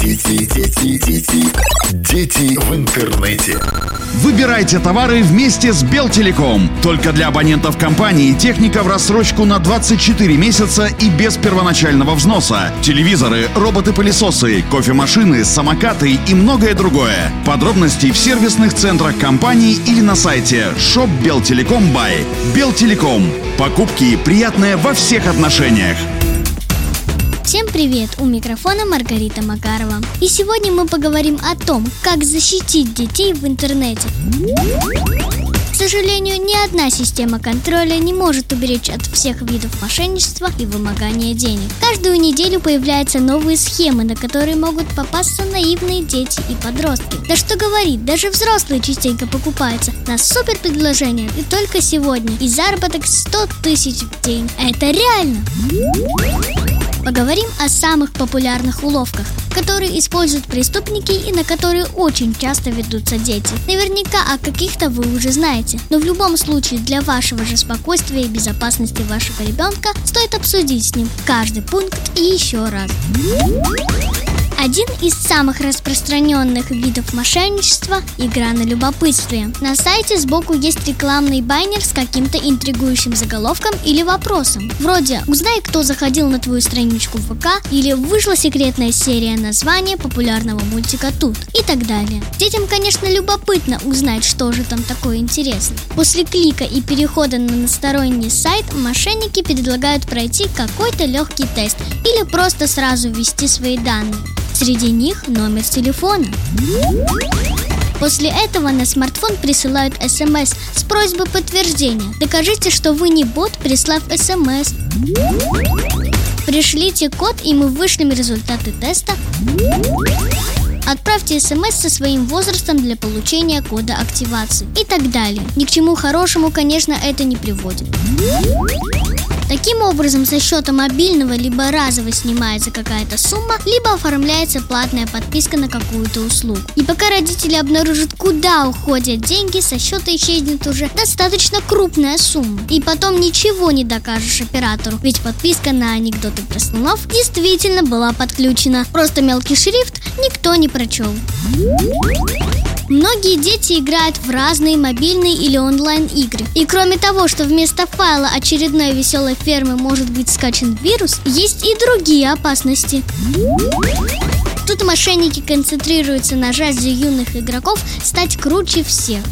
Дети, дети, дети, дети в интернете. Выбирайте товары вместе с Белтелеком. Только для абонентов компании техника в рассрочку на 24 месяца и без первоначального взноса. Телевизоры, роботы-пылесосы, кофемашины, самокаты и многое другое. Подробности в сервисных центрах компании или на сайте shopbeltelecom by Белтелеком. Покупки приятные во всех отношениях. Всем привет! У микрофона Маргарита Макарова. И сегодня мы поговорим о том, как защитить детей в интернете. К сожалению, ни одна система контроля не может уберечь от всех видов мошенничества и вымогания денег. Каждую неделю появляются новые схемы, на которые могут попасться наивные дети и подростки. Да что говорить, даже взрослые частенько покупаются на супер предложения и только сегодня. И заработок 100 тысяч в день. Это реально! Поговорим о самых популярных уловках, которые используют преступники и на которые очень часто ведутся дети. Наверняка о каких-то вы уже знаете, но в любом случае для вашего же спокойствия и безопасности вашего ребенка стоит обсудить с ним каждый пункт и еще раз. Один из самых распространенных видов мошенничества – игра на любопытстве. На сайте сбоку есть рекламный байнер с каким-то интригующим заголовком или вопросом. Вроде «Узнай, кто заходил на твою страничку в ВК» или «Вышла секретная серия названия популярного мультика тут» и так далее. Детям, конечно, любопытно узнать, что же там такое интересное. После клика и перехода на насторонний сайт мошенники предлагают пройти какой-то легкий тест или просто сразу ввести свои данные. Среди них номер телефона. После этого на смартфон присылают смс с просьбой подтверждения. Докажите, что вы не бот, прислав смс. Пришлите код, и мы вышлем результаты теста. Отправьте смс со своим возрастом для получения кода активации и так далее. Ни к чему хорошему, конечно, это не приводит. Таким образом, со счета мобильного либо разово снимается какая-то сумма, либо оформляется платная подписка на какую-то услугу. И пока родители обнаружат, куда уходят деньги, со счета исчезнет уже достаточно крупная сумма. И потом ничего не докажешь оператору, ведь подписка на анекдоты про слонов действительно была подключена. Просто мелкий шрифт никто не прочел. Многие дети играют в разные мобильные или онлайн-игры. И кроме того, что вместо файла очередной веселой фермы может быть скачан вирус, есть и другие опасности. Тут мошенники концентрируются на жажде юных игроков стать круче всех.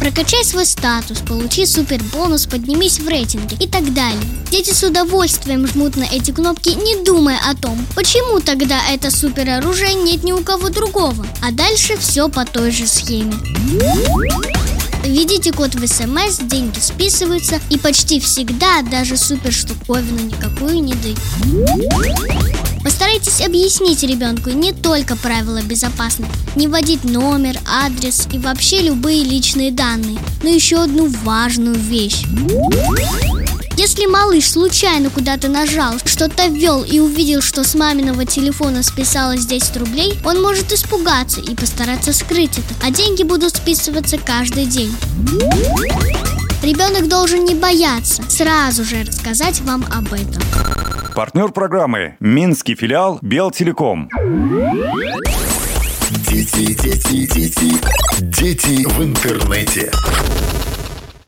Прокачай свой статус, получи супер бонус, поднимись в рейтинге и так далее. Дети с удовольствием жмут на эти кнопки, не думая о том, почему тогда это супер оружие нет ни у кого другого. А дальше все по той же схеме. Введите код в смс, деньги списываются, и почти всегда даже супер штуковину никакую не дают. Постарайтесь объяснить ребенку не только правила безопасности, не вводить номер, адрес и вообще любые личные данные, но еще одну важную вещь. Если малыш случайно куда-то нажал, что-то ввел и увидел, что с маминого телефона списалось 10 рублей, он может испугаться и постараться скрыть это, а деньги будут списываться каждый день. Ребенок должен не бояться, сразу же рассказать вам об этом. Партнер программы Минский филиал Белтелеком. Дети, дети, дети, дети в интернете.